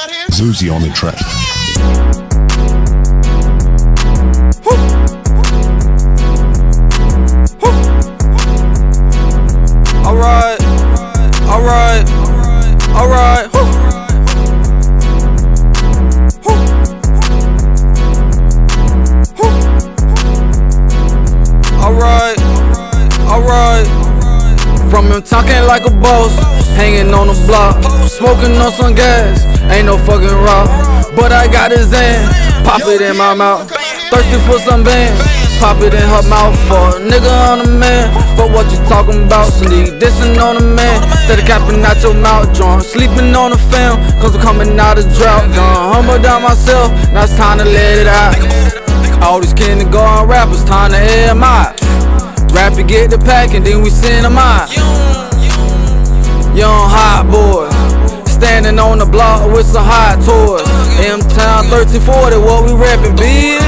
out here? Zuzi on the track. Alright, alright, alright. Alright, alright. From him talking like a boss, hanging on the block, smoking on some gas. Ain't no fucking rock, but I got his hand. Pop it in my mouth, thirsty for some bands. Pop it in her mouth for a nigga on a man. But what you talking about? Sneak dissing on a man. Instead of capping out your mouth, drunk. Sleeping on the film, cause I'm coming out of drought. Done humble down myself, now it's time to let it out. All these kindergarten rappers, time to air out. Rap to get the pack and then we send them out. On the block with some hot toys. M Town 1340, what we rapping, bitch?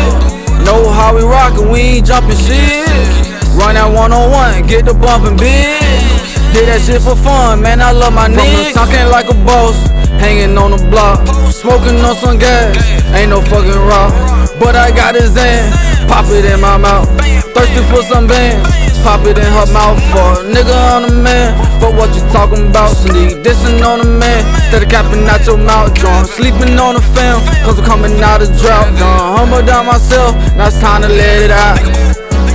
Know how we rockin', we ain't jumping shit. Run that one on one, get the bumpin', bitch. Did that shit for fun, man. I love my niggas. Talking like a boss, hanging on the block, smoking on some gas. Ain't no fucking rock, but I got his hand. Pop it in my mouth, thirsty for some bands. Pop it in her mouth for a nigga on a man. But what you talking about? Sneak dissing on a man. Instead of capping out your mouth, drunk. Sleeping on the film, cause I'm coming out of drought. Done humble down myself, now it's time to let it out.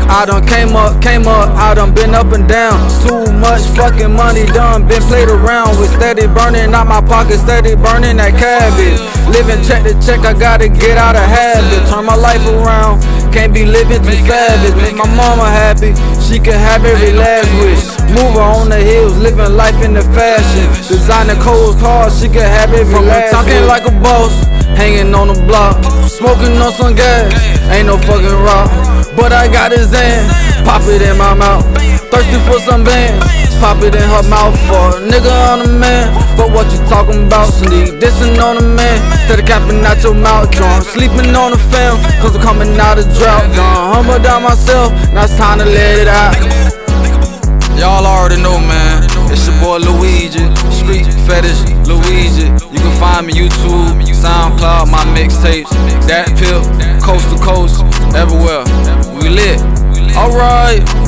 I done came up, came up, I done been up and down. Too much fucking money done, been played around with steady burning out my pocket, steady burning that cabbage. Living check to check, I gotta get out of habit. Turn my life around, can't be living too savage. Make my mama happy, she can have every last wish. Move her on the hills, living life in the fashion. Designer cold cars, she can have every From last talking like a boss, hanging on the block, smoking on some gas. Ain't no fucking rock. But I got his hand, pop it in my mouth. Thirsty for some bands, pop it in her mouth for a nigga on a man. But what you talking about? Sneak dissing on a man. Instead of capping out your mouth, drunk. Sleeping on the film, cause I'm coming out of drought. Done humble down myself, now it's time to let it out. Y'all already know, man. It's your boy Louigi, Street Fetish Louigi. You can find me YouTube, SoundCloud, my mixtapes, that pill, coast to coast, everywhere. We lit. Alright.